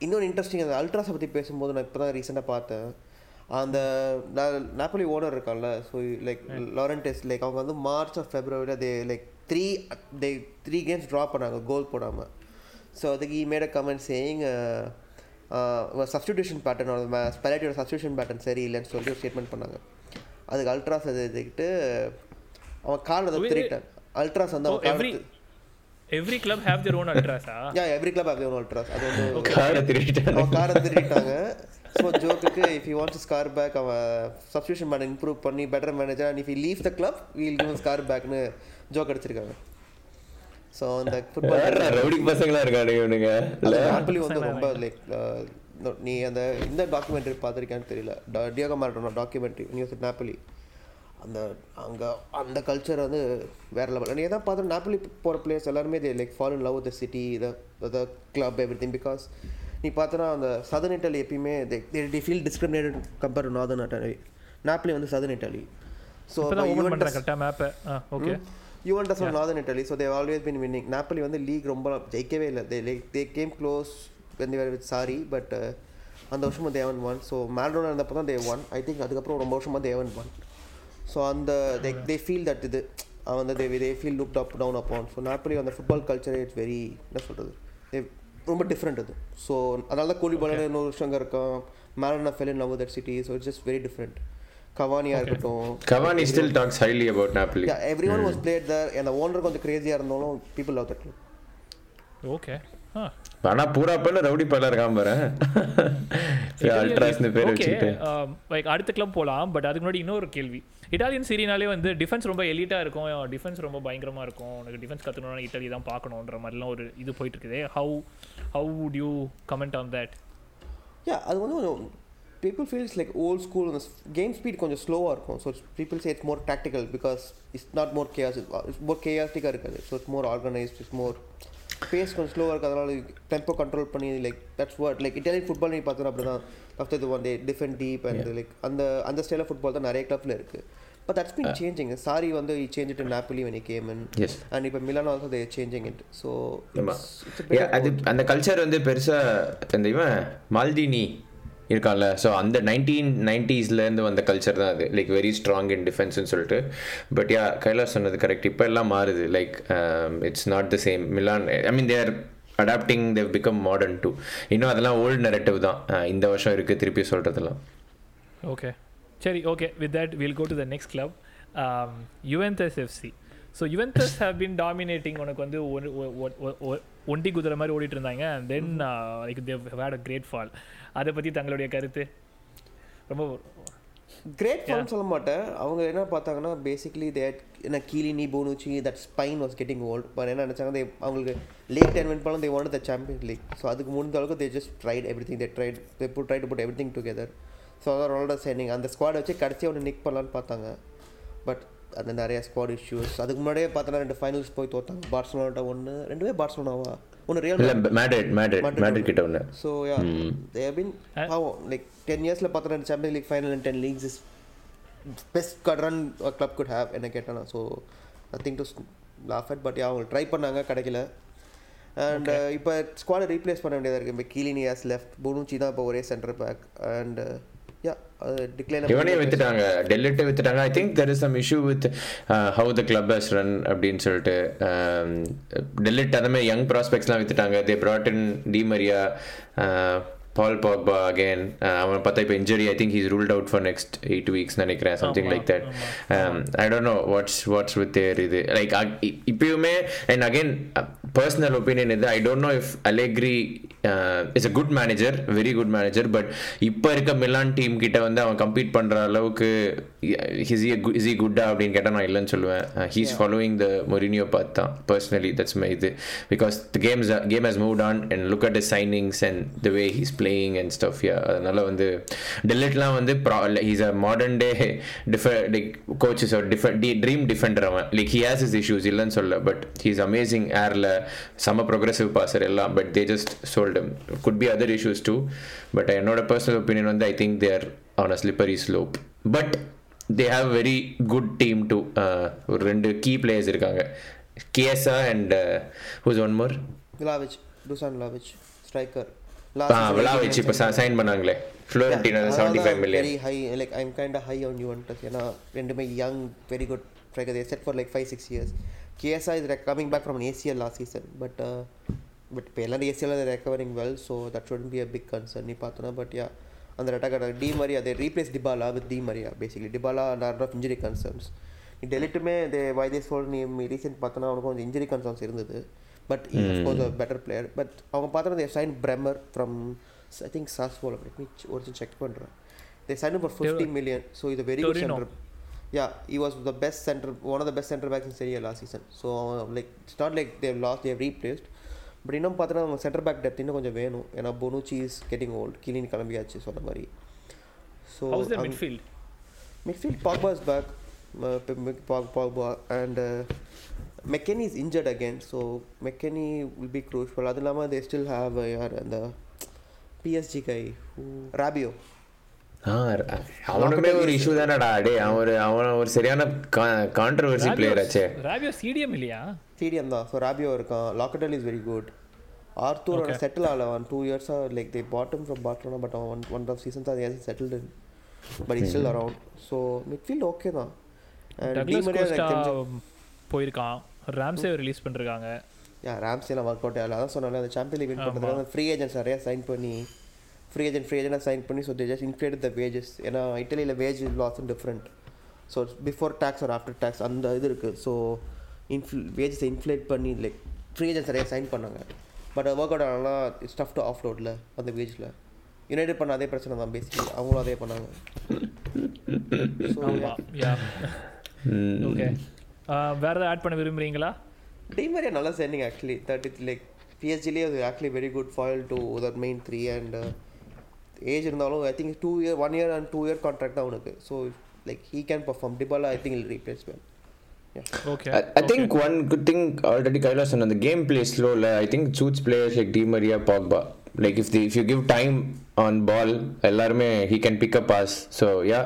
Speaker 2: இன்னொன்று இன்ட்ரெஸ்டிங் அந்த அல்ட்ராஸை பற்றி பேசும்போது நான் இப்போ தான் ரீசெண்டாக பார்த்தேன். அந்த நாப்பலி ஓனர் இருக்கான்ல ஸோ லைக் லாரன்டெஸ் லைக் அவங்க வந்து March of ஃபெப்ரவரியில் they like three they three games draw பண்ணாங்க கோல் போடாமல் ஸோ அதுக்கு he made a comment saying substitution pattern ஸ்பெலட்டியோட substitution pattern சரியில்லைன்னு சொல்லி ஒரு ஸ்டேட்மெண்ட் பண்ணாங்க. அதுக்கு அல்ட்ராஸ் அது இதுக்கிட்டு அவன் கால் அதை திருட்டான் அல்ட்ராஸ் வந்து அவன்
Speaker 1: every every club have their own அல்ட்ராஸா
Speaker 2: yeah every club have ultras அது வந்து
Speaker 3: காரை திருடிட்டாங்க.
Speaker 2: அவன் காரை திருடிட்டாங்க. So ஜோக்குக்கு if you want car back அவன் சப்ஸ்டியூஷன் பண்ண இம்ப்ரூவ் பண்ணி better manager and if you leave the club we'll give car பேக்னு joke அடிச்சிருக்காங்க. ஸோ அந்த ஃபுட்பால்
Speaker 3: ரவுடி பசங்களா இருக்காங்க இவனுங்க. இல்ல?
Speaker 2: நாட்களி வந்து ரொம்ப லைக் நீ அந்த இந்த டாக்குமெண்ட்ரி பார்த்துருக்கேன்னு தெரியல. Diego Maradona documentary news Napoli அந்த அங்கே அந்த கல்ச்சர் வந்து வேற லெவல் நீ எதாவது பார்த்தா நாப்பலி போகிற பிளேயர்ஸ் எல்லாருமே they like fall love the city the the club everything because நீ பார்த்தனா அந்த சதன் இட்டலி எப்பயுமே they feel discriminated compared to northern Italy Napoli வந்து சதன் இட்டலி ஸோ
Speaker 1: கரெக்டாக மேப்பை okay
Speaker 2: Juventus of northern Italy so they've always been winning Napoli வந்து league ரொம்ப ஜெயிக்கவே இல்லை. They like they came close with Sarri but அந்த வருஷமும் தேவன் ஒன் ஸோ மேல்டோனா இருந்தப்போ தான் தே ஒன் ஐ திங்க் அதுக்கப்புறம் ரொம்ப வருஷமாக தேவன் ஒன் ஸோ அந்த தே தே ஃபீல் தட் இது அவன் வந்து they they feel look up down upon so Napoli அந்த ஃபுட்பால் கல்ச்சர் இட்ஸ் வெரி என்ன சொல்கிறது ரொம்ப டிஃப்ரெண்ட் அது. ஸோ அதனால தான் கோலி பாலர் இன்னொரு வருஷம் அங்கே இருக்கான் மேலனா fell in love that city so it's just very different கவானியாக இருக்கட்டும்
Speaker 3: Cavani still talks highly about Napoli
Speaker 2: yeah everyone was played there and the owner கொஞ்சம் கிரேசியாக இருந்தாலும் people love that club.
Speaker 1: Okay ah
Speaker 3: ஆனா பூரா பண்ண ரவுடி பல்ல இருக்காம பாரு. அல்ட்ராஸ்னு பேர்
Speaker 1: ஓகே
Speaker 3: வச்சுக்கிட்டு
Speaker 1: லைக் அடுத்த கிளப் போகலாம் பட் அதுக்கு முன்னாடி இன்னொரு கேள்வி. இட்டாலியன் சீரினாலே வந்து டிஃபென்ஸ் ரொம்ப எலிட்டாக இருக்கும் டிஃபென்ஸ் ரொம்ப பயங்கரமாக இருக்கும்? உனக்கு டிஃபென்ஸ் கற்றுக்கணும்னா இட்டாலி தான் பார்க்கணுன்ற மாதிரிலாம் ஒரு இது போயிட்டு இருக்குது. How how would you comment on that
Speaker 2: yeah அது வந்து people feels like old school and the game speed கொஞ்சம் ஸ்லோவாக இருக்கும். So people say it's more tactical because it's not more chaos it's more chaotic இருக்காது. So it's more organized it's more pace கொஞ்சம் ஸ்லோவாக இருக்குது அதனால டெம்போ கண்ட்ரோல் பண்ணி like that's what like Italian football நீ பார்த்தா அப்படி தான் after the one day defend deep and like அந்த அந்த ஸ்டைல் ஃபுட்பால் தான் நிறைய கிளப்பில் இருக்குது but that's been changing Sarri வந்து change it Napoli when he came in.
Speaker 3: Yes
Speaker 2: and இப்போ Milan also they changing
Speaker 3: it so அது அந்த கல்ச்சர் வந்து பெருசா இந்த இவன் மால்டினி இருக்கான்ல. ஸோ அந்த நைன்டீன் நைன்டிஸ்லேருந்து வந்த கல்ச்சர் தான் அது. லைக் வெரி ஸ்ட்ராங் இன் டிஃபென்ஸ்னு சொல்லிட்டு. பட் யா கைலாஸ் சொன்னது கரெக்ட் இப்போ எல்லாம் மாறுது. Like it's not the same Milan I mean they're adapting they've become modern too இன்னும் அதெல்லாம் ஓல்டு நெரட்டிவ் தான். இந்த வருஷம் இருக்குது திருப்பி சொல்கிறதெல்லாம்
Speaker 1: ஓகே சரி okay with that we'll go to the next club Juventus FC so Juventus have been dominating உனக்கு வந்து ஒண்டி குதிரை மாதிரி ஓடிட்டு இருந்தாங்க. Then like they've had a great fall அதை பற்றி தங்களுடைய கருத்து? ரொம்ப
Speaker 2: கிரேட் ஃபார்ம் சொல்ல மாட்டேன். அவங்க என்ன பார்த்தாங்கன்னா பேசிக்லி தேட் என்ன Chiellini Bonucci that spine was getting old but என்ன நினச்சாங்க they அவங்களுக்கு லீக் டென் வின் பண்ணலாம் they want the champion league so அதுக்கு முடிந்த அளவுக்கு they just tried everything they tried they put try to put everything together so அதான் Ronaldo signing அந்த squad வச்சு கடைசியாக ஒன்று நிக் பண்ணலான்னு பார்த்தாங்க. பட் அந்த நிறைய ஸ்குவாட் இஷ்யூஸ் அதுக்கு முன்னாடியே பார்த்தோன்னா ரெண்டு ஃபைனல்ஸ் போய் தோத்தாங்க. பார்சலோனாட்ட ஒன்று ரெண்டுமே பார்சலோனாவா? ஒன்று ரியல்
Speaker 3: மேட்ரிட் மேட்ரிட் மேட்ரிட் கிட்ட ஒன்று
Speaker 2: ஸோ யா தே பின் பாவம். லைக் டென் இயர்ஸில் பார்த்தோன்னா champion league final and then leagues is best current club could have என்ன கேட்டேன். So nothing to laugh at but அவங்க ட்ரை பண்ணாங்க கிடைக்கல. அண்ட் இப்போ ஸ்குவாடை ரீப்ளேஸ் பண்ண வேண்டியதாக இருக்குது இப்போ கீலினியாஸ் லெஃப்ட் புனுச்சி தான் இப்போ ஒரே சென்டர் பேக் அண்ட் யா அது டிக்ளைன்
Speaker 3: இவனே வித்துட்டாங்க. டெல்லிட்டே வித்துட்டாங்க. I think there is some issue with how the club has run அப்படின்னு சொல்லிட்டு டெல்லிட் அந்த மாதிரி யங் ப்ராஸ்பெக்ட்ஸ்லாம் வித்துட்டாங்க. They brought in Di Maria Paul Pogba again அவன் பார்த்தா இப்போ injury I think he's ruled out for next eight weeks நினைக்கிறேன் something like that I don't know what's what's with their இது. லைக் இப்பயுமே அண்ட் அகெயின் பர்சனல் ஒப்பீனியன் இது. I don't know if Allegri is a good manager very good manager but இப்போ இருக்க Milan team கிட்ட வந்து அவன் compete பண்ற அளவுக்கு ஹிஸ் இஸ் இ குட்டா அப்படின்னு கேட்டால் நான் இல்லைன்னு சொல்லுவேன். ஹீஸ் ஃபாலோவிங் த மொரினியோ பார்த்து தான் பர்சனலி தட்ஸ் மை இது. Because the games game has move on and look at signings and the way he's playing and stuff yeah அதனால வந்து டெல்லிட்லாம் வந்து he's a modern day differ like coaches the dream defender அவன். Like he has is issues இல்லைன்னு சொல்ல but he's amazing ஏரில் செம progressive passer எல்லாம் but they just sold could be other issues too but என்னோட பர்சனல் ஒப்பீனியன் வந்து I think there on a slippery slope but they have very good team to ஒரு ரெண்டு key players இருக்காங்க. Chiesa and who's one more
Speaker 2: Vlahovic Dusan Vlahovic striker
Speaker 3: Vlahovic இப்போ sign பண்ணாங்களே. Fiorentina seventy five million
Speaker 2: very high like I'm kind high on Juventus ஏன்னா ரெண்டுமே young very good striker they set for like five six years Chiesa is coming back from ACL last season but but இப்போ எல்லாரும் ACL recovering well so that should be a big concern நீ பார்த்தோன்னா but yeah அந்த ரெட்டா Di Maria replace Dybala with Di Maria basically Dybala lot of injury concerns டெலிட்டுமே they why they sold நீ recent பார்த்தோன்னா அவனுக்கு கொஞ்சம் இன்ஜுரி கன்சர்ன்ஸ் இருந்தது. But cause a better player but அவங்க பார்த்தோன்னா they sign Bremer from I think சாஸ்போல் அப்படி ஒரு check பண்ணுறேன் they sign for fifty million so இது very
Speaker 1: good.
Speaker 2: Centre yeah he was the best center one of the best center backs in Serie A last season. So uh, like it's not like they've lost they've replaced. But இன்னும் பார்த்தோன்னா அவங்க centre back depth இன்னும் கொஞ்சம் வேணும். ஏன்னா Bonucci is getting old கிளீன் கிளம்பியாச்சு சொன்ன மாதிரி.
Speaker 1: So the midfield
Speaker 2: midfield Pogba is back Pogba and McKennie is injured again so McKennie will be crucial அது இல்லாமல் தே ஸ்டில் ஹாவ் யார் அந்த பிஎஸ்ஜி கை ராபியோ
Speaker 3: அவனுக்குமே ஒரு இஷ்யூ தானடா. டே அவன் ஒரு அவன் ஒரு சரியான கான்ட்ரவர்சி பிளேயர் ஆச்சே.
Speaker 1: ராபியோ சிடிஎம் இல்லையா?
Speaker 2: ஸ்டேடியம் தான். ஸோ ராபியோ இருக்கான். Locatelli is very good Arthur settle ஆகல. அவன் டூ இயர்ஸாக லைக் தே பாட்டம் ஃப்ரம் பாட்லனா பட் அவன் ஒன் ஒன் ஆஃப் சீசன்ஸ் அது ஏன் settled but is still around so midfield okay தான்.
Speaker 1: போயிருக்கான். ராம்சே ரிலீஸ் பண்ணிருக்காங்க.
Speaker 2: யா ராம்ஸ்லாம் ஒர்க் அவுட் ஆகல. அதான் சொன்னால அந்த சாம்பியன் லீக் வின் பண்ணுறதுக்கு ஃப்ரீ ஏஜென்ட்ஸ் நிறைய சைன் பண்ணி ஃப்ரீ ஏஜென்ட் ஃப்ரீ ஏஜென்ட்டாக சைன் பண்ணி so they just inflate the wages ஏன்னா இட்டலியில் wage laws different so before tax or after tax அந்த இது இருக்குது ஸோ இன்ஃப்ளு வேஜஸை இன்ஃப்ளேட் பண்ணி லைக் ஃப்ரீ ஏஜென்ட்ஸ் நிறைய சைன் பண்ணாங்க. பட் ஒர்க் அவுட் ஆனால் ஸ்டஃப் டு ஆஃப் லோடில் அந்த வேஜில் யுனைடெட் பண்ண அதே பிரச்சனை தான் பேசிக்கலி அவங்களும் அதே பண்ணாங்க. ஸோ
Speaker 1: ஓகே வேற ஏதாவது ஆட் பண்ண விரும்புறீங்களா
Speaker 2: Di Maria நல்ல sending actually that it like PSG was actually very good foil to the main three and uh, age இருந்தாலும் I think two year one year and two year contract தான் அவனுக்கு so like he can perform Dybala I think he'll replace well
Speaker 1: okay
Speaker 3: I, I think one good thing already Kailas on the game play slow. like, I think it suits players like Di Maria, Pogba. Like if they if you give time on ball, எல்லாருமே he can pick up pass. So yeah,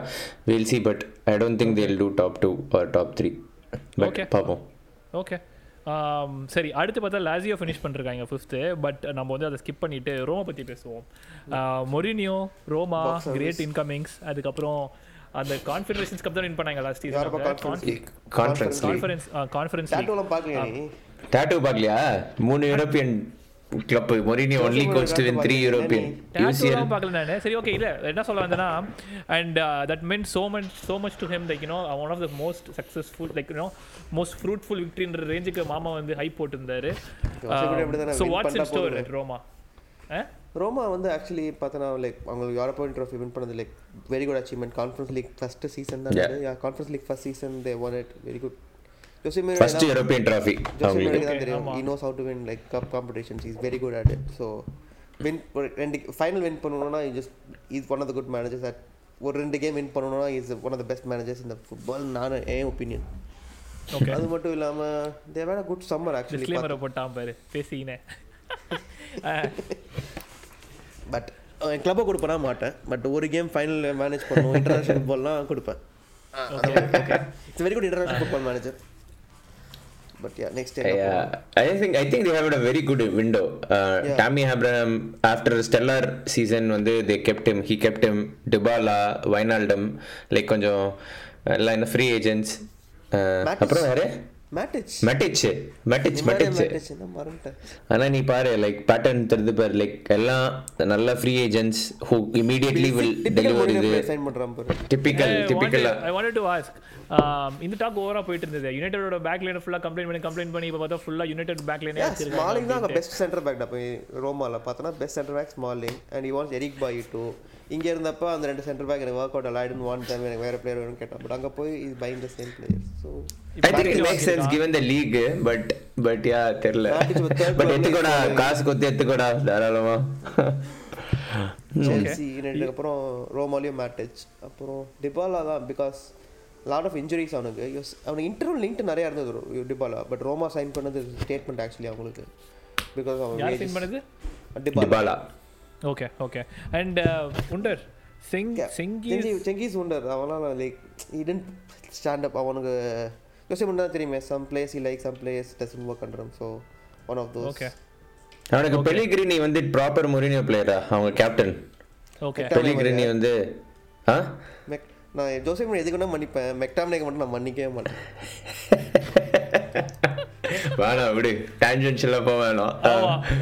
Speaker 3: we'll see. But I don't think they'll do top two or top three.
Speaker 1: Okay.
Speaker 3: பார்ப்போம்
Speaker 1: okay சரி அடுத்து பார்த்தா Lazio finish பண்ணிருக்காங்க fifth but நம்ம வந்து அதை skip பண்ணிட்டு ரோமா பற்றி பேசுவோம். மொரினியோ ரோமா. கிரேட் இன்கமிங்ஸ் அதுக்கப்புறம் அந்த கான்ஃபெடரேஷன்ஸ் கப் தான் வின் பண்ணாங்க last
Speaker 2: season
Speaker 3: conference
Speaker 1: conference conference
Speaker 2: tattoo பார்க்கலையா
Speaker 3: மூணு European club Mourinho only coach to win three European. UCL
Speaker 1: டேட்டூலாம் பார்க்கல நான். சரி ஓகே இல்ல. என்ன சொல்ல வந்தேன்னா and that mean so much so much to him like you know one of the most successful like you know most fruitful விக்டரின்ற ரேஞ்சுக்கு மாமா வந்து ஹை போட்டிருந்தாரு.
Speaker 2: Win
Speaker 1: what's in
Speaker 2: store.
Speaker 1: Roma
Speaker 2: Roma வந்து ஆக்சுவலி பார்த்தனா லைக் அவங்களுக்கு European trophy win பண்ணது like very good achievement conference league first season தான்.
Speaker 3: Yeah
Speaker 2: conference league first season they won it very good José
Speaker 3: first European trophy
Speaker 2: José
Speaker 3: அவங்களுக்கு
Speaker 2: தான் தெரியும். He knows how to win like cup competitions. He's very good at it. So win ரெண்டு final win பண்ணணும்னா just is one of the good managers at ஒரு ரெண்டு game win பண்ணணும்னா is one of the best managers இந்த football நான் என் opinion
Speaker 1: okay
Speaker 2: அது மட்டும் இல்லாம they were good summer actually
Speaker 1: டிஸ்க்ளைமரை போட்டான் பாரு பேசிக்கினேன்
Speaker 2: பட் கிளப்பை கொடுப்பேனா மாட்டேன். பட் ஒரு கேம் ஃபைனல் மேனேஜ் பண்ணுவோம் இன்டர்நேஷனல் ஃபுட்பால்லாம் கொடுப்பேன். It's very good international football manager but yeah next
Speaker 3: Yeah, I think I think they have a very good window. Uh,
Speaker 2: Yeah.
Speaker 3: Tammy Abraham after a stellar season வந்து they kept him, he kept him. Dybala, Wijnaldum, like கொஞ்சம் எல்லாம் என்ன free agents. அப்புறம் வேற
Speaker 2: மேட்டிச்
Speaker 3: மெட்டிச் மெட்டிச் மெட்டிச்
Speaker 2: மேட்டிச் என்ன மறந்துட்டேன்
Speaker 3: ஆனா நீ பாரு லைக் பேட்டர்ன் தெரிஞ்சு பாரு லைக் எல்லாம் நல்ல free agents who immediately will deliver இது.
Speaker 2: சைன் பண்றான் பாரு.
Speaker 3: Typical typical
Speaker 1: I wanted to ask இந்த டாக் ஓவரா போயிட்டு இருந்தது. யுனைடெடோட பேக் லைன் ஃபுல்லா கம்ப்ளைண்ட் பண்ணி கம்ப்ளைண்ட் பண்ணி இப்போ பார்த்தா ஃபுல்லா யுனைடெட் பேக் லைனே
Speaker 2: ஸ்மாலிங் தான்
Speaker 1: வச்சிருக்காங்க
Speaker 2: பெஸ்ட் சென்டர் பேக் அப்போ ரோமால பார்த்தோன்னா best centre back Smalling and wants Eric Bailly too இங்க இருந்தப்ப அந்த ரெண்டு சென்டர் பேக் எனக்கு work out I don't want time எனக்கு வேற பிளேயர் வேணும்னு கேட்டான். பட் அங்க போய் is buying the same player so
Speaker 3: I think it make sense given the league but but yeah தெரியல. பட் எத்துக்கோடா காசு கொத்தி எத்துக்கோடா தாராளமா.
Speaker 2: செல்சி யுனைடெட் அப்புறம் ரோமாலியும் மேட்டிச் அப்புறம் டிபாலா தான் பிகாஸ் லாட் ஆஃப் இன்ஜுரிஸ் அவனுக்கு. Yes, அவனுக்கு இன்டர்வல் லிங்க் நிறைய இருந்தது டிபாலா. பட் ரோமா சைன் பண்ணது ஸ்டேட்மெண்ட் ஆக்சுவலி அவங்களுக்கு. பிகாஸ் அவன்
Speaker 1: சைன் பண்ணது?
Speaker 2: Dybala.
Speaker 3: Dybala.
Speaker 1: Okay okay and Under Singh சிங்கி
Speaker 2: செங்கி செங்கிஸ் உண்டர் அவனால லைக் இடன் ஸ்டாண்ட் அப் அவனுக்கு யோசிச்சு தான் தெரியுமே some place E like some players doesn't work under so one of those
Speaker 1: okay
Speaker 3: அவனுக்கு பெலிகிரினி வந்து ப்ராப்பர் முரினியோ பிளேயரா அவங்க கேப்டன்
Speaker 1: ஓகே
Speaker 3: பெலிகிரினி வந்து ஆ?
Speaker 2: மெக் நான் ஜோசப் எதுக்கு வேணா மன்னிப்பேன். மெக்டாமினேக்கு மட்டும் நான் மன்னிக்கவே மாட்டேன்.
Speaker 3: வேணாம் விடு. டான்ஜென்ஷியலாக போக வேணாம்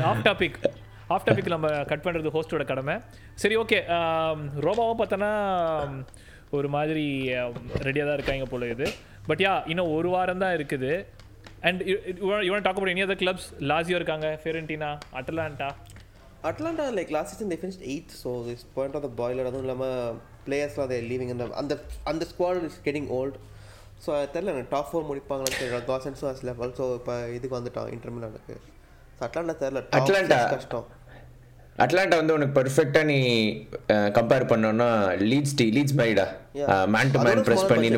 Speaker 1: ஆஃப் டாபிக் ஆஃப் டாபிக் நம்ம கட் பண்ணுறது ஹோஸ்டோட கடமை. சரி ஓகே ரோமாவும் பார்த்தோன்னா ஒரு மாதிரி ரெடியாக தான் இருக்காங்க போல இது. பட் யா இன்னும் ஒரு வாரம் தான் இருக்குது. And you talk about any other clubs Lazio இருக்காங்க Fiorentina Atalanta
Speaker 2: Atalanta like last season they finished eighth so this point of the boiler அதுவும் இல்லாமல் பிளேயர்ஸ்லாம் they லீவிங் அந்த அந்த அந்த squad is getting old so தெரில எனக்கு டாப் ஃபோர் முடிப்பாங்களான்னு தெரியல. காசன்ஸும் அஸ் லெவல் ஸோ இப்போ இதுக்கு வந்துட்டான் இன்டர்மிலானுக்கு ஸோ அட்லாண்டா தெரில
Speaker 3: அட்லாண்டா.
Speaker 2: கஷ்டம்.
Speaker 3: அட்லாண்டா வந்து உனக்கு பெர்ஃபெக்டா நீ கம்பேர் பண்ணோம்னா லீட்ஸ் டி லீட்ஸ் மைடா. மேன் டு மேன் ப்ரெஸ் பண்ணி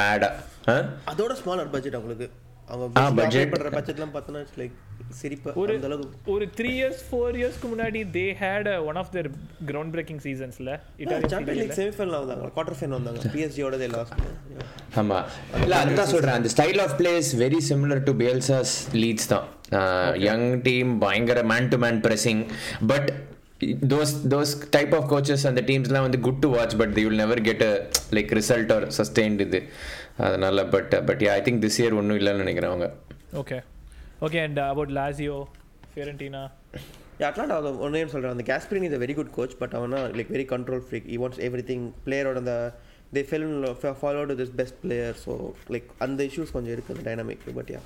Speaker 3: மேடா
Speaker 2: அதோட ஸ்மாலர் பட்ஜெட் அவங்களுக்கு.
Speaker 1: ஒரு த்ரீ இயர்ஸ் ஃபோர் இயர்ஸ்க்கு முன்னாடி they had one of their groundbreaking சீசன்ஸில்
Speaker 2: champion league semifinal வந்தாங்க குவார்டர் ஃபைனல் வந்தாங்க பிஎஸ்ஜியோட தே லாஸ்ட்
Speaker 3: ஆமா. இல்ல அதுதான் சொல்றேன். அந்த style of plays very similar to Bielsa's Leeds தான். யங் டீம் பயங்கர man to man pressing but those those type of coaches அந்த டீம்ஸ்லாம் வந்து good to watch but they will never get a like result or sustained இது. அதனால but but I think this year ஒன்றும் இல்லைன்னு நினைக்கிறேன் அவங்க.
Speaker 1: Okay okay and about Lazio Fiorentina
Speaker 2: Atalanta அவங்க ஒன்றே சொல்கிறேன் அந்த Gasperini is very good coach but அவனா like very control freak he wants everything பிளேயரோட அந்த they fell follow to this best player so like அந்த இஷ்யூஸ் கொஞ்சம் இருக்குது அந்த dynamic but yeah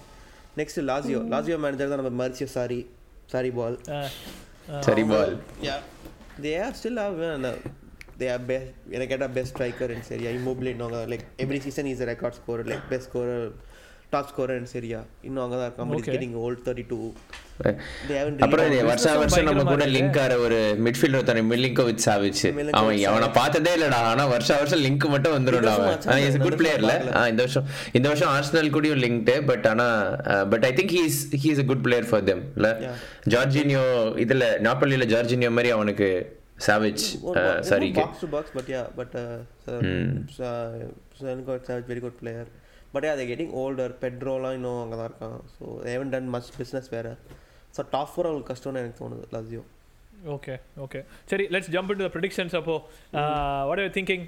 Speaker 2: next Lazio Lazio manager தான் நம்ம மர்ச்சியோ sorry Sarri ball
Speaker 3: Uh, Terrible.
Speaker 2: yeah. They are still have uh, they are best. They get a best striker in Serie A. Immobile, no, like every season he's a record scorer, like best scorer. Top scorer in சரியா இன்னும் அங்கே தான் இருக்கான்
Speaker 1: Okay.
Speaker 2: Getting old thirty two
Speaker 3: அப்புறம் வருஷா வருஷம் நம்ம கூட. லிங்க் ஆற ஒரு மிட்ஃபீல்டர் ஒருத்தனை மில்லிங்கோவிச் சாவிச்
Speaker 2: மிலிங்கோவிச்
Speaker 3: அவன் அவனை பார்த்ததே இல்லடா. ஆனா வருஷா வருஷம் லிங்க் மட்டும் வந்துடும்டா
Speaker 2: இந்த
Speaker 3: அவன் இஸ்
Speaker 2: இந்த
Speaker 3: குட்
Speaker 2: வருஷம்
Speaker 3: பிளேயர்ல. இந்த வருஷம் இந்த வருஷம் ஆர்சனல் கூடயும் லிங்க்டு பட் ஆனா but I think he's he is a good player for them இல்ல. ஜார்ஜினியோ இதுல நாப்பள்ளியில ஜார்ஜினியோ மாதிரி அவனுக்கு Savic
Speaker 2: sorry box to box but yeah but very good player but அதை கெட்டிங் ஓல்டர் பெட்ரோலாம் இன்னும் அங்கே தான் இருக்கான் so haven't done much business வேறு. ஸோ டாப் ஃபோர் அவங்களுக்கு கஷ்டம்னு எனக்கு தோணுது லவ்யூ
Speaker 1: ஓகே ஓகே சரி let's jump to the predictions அப்போ. வாட் ஆர் திங்கிங்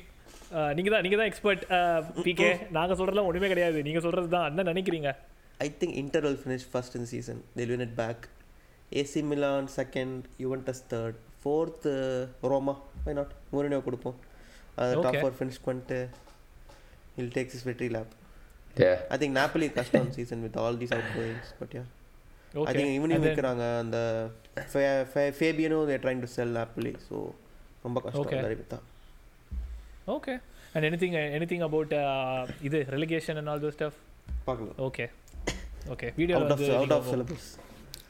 Speaker 1: நீங்கள் தான் நீங்கள் தான் எக்ஸ்பர்ட் பிகே நாங்கள் சொல்கிறதுலாம் ஒன்றுமே கிடையாது. நீங்கள் சொல்கிறது தான். என்ன நினைக்கிறீங்க?
Speaker 2: I think Inter will finish first in season till win it back AC Milan second Juventus third fourth Roma why not Mourinho கொடுப்போம். அது டாப். ஃபோர் ஃபினிஷ் பண்ணிட்டு இல் டேக்ஸ் இஸ் வெற்றி lab
Speaker 3: Yeah.
Speaker 2: I think Napoli கஷ்டம் season with all these outgoings but yeah I
Speaker 1: okay
Speaker 2: think இவனையும் விற்கிறாங்க அந்த ஃபேபியனும் they trying to sell Napoli so ரொம்ப கஷ்டம்
Speaker 1: Okay.
Speaker 2: அந்த வித்தா
Speaker 1: okay and anything anything about இது relegation and all those stuff
Speaker 2: பார்க்கலாம். Okay okay video out
Speaker 1: of
Speaker 2: syllabus
Speaker 3: Out of syllabus.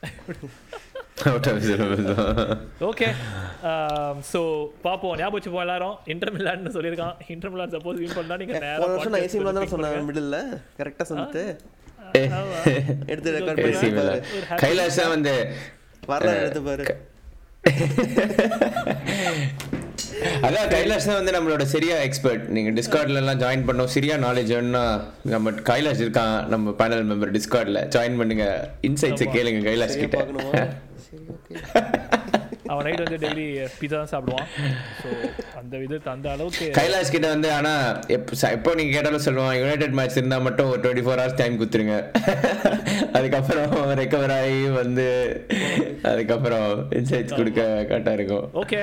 Speaker 1: Okay so பார்ப்போம் ஞாபகம் வச்சுப்போம் எல்லாரும். இன்டர் மிலான்னு சொல்லியிருக்கான். இன்டர் மிலான் சப்போஸ் வின் பண்ணா நீங்க நேரா
Speaker 2: போன வருஷம் நான் ஏசி மிலான் சொன்னேன்.
Speaker 1: பண்ணுங்க.
Speaker 2: மிடில் கரெக்டாக சொன்னது. எடுத்து ரெக்கார்ட்
Speaker 1: happy-
Speaker 3: கைலாஷ் தான் வந்து
Speaker 2: வரலாறு எடுத்து பாரு.
Speaker 3: அதான் கைலாஷ் தான் வந்து நம்மளோட சரியா எக்ஸ்பர்ட் நீங்க டிஸ்கார்ட்ல எல்லாம் ஜாயின் பண்ணோம். சரியா நாலேஜ் வேணும்னா நம்ம கைலாஷ் இருக்கான். நம்ம பேனல் மெம்பர் டிஸ்கார்ட்ல ஜாயின் பண்ணுங்க. இன்சைட்ஸ் கேளுங்க கைலாஷ் கிட்ட.
Speaker 2: பார்க்கணுமா சரி ஓகே
Speaker 1: அவன் நைட் வந்து டெய்லி பீஸா தான் சாப்பிடுவான். ஸோ அந்த இது அந்த அளவுக்கு
Speaker 3: கைலாஷ் கிட்ட வந்து ஆனா எப்ப நீங்க கேட்டாலும் சொல்லுவான் யுனைடெட் மேட்ச் இருந்தா மட்டும் ஒரு டுவெண்ட்டி ஃபோர் ஹவர்ஸ் டைம் கொடுத்துருங்க. அதுக்கப்புறம் ரெக்கவர் ஆகி வந்து அதுக்கப்புறம் இன்சைட்ஸ் கொடுக்க கரெக்டா இருக்கும்.
Speaker 1: Okay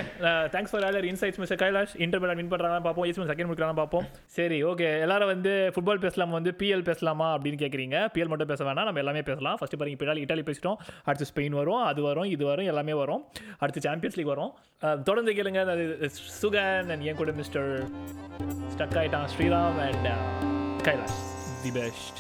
Speaker 1: thanks for all your insights mister Kailash Inter Milan win பண்ணுறாங்க பார்ப்போம். ஏசி செகண்ட் முடிக்கிறாங்க பார்ப்போம். சரி ஓகே எல்லாரும் வந்து ஃபுட்பால் பேசலாமா வந்து பிஎல் பேசலாமா அப்படின்னு கேட்குறீங்க பிஎல் மட்டும் பேச வேணாம் நம்ம எல்லாமே பேசலாம். ஃபர்ஸ்ட் பாருங்க இப்போ இட்டாலி பேசிட்டோம். அடுத்து ஸ்பெயின் வரும் அது வரும் இது வரும் எல்லாமே வரும். அடுத்து சாம்பியன்ஸ் லீக் வரும். தொடர்ந்து கேளுங்க. அது சுகன் அண்ட் என் கூட மிஸ்டர் ஸ்டக் ஆயிட்டான். Sriram and Kailash. The best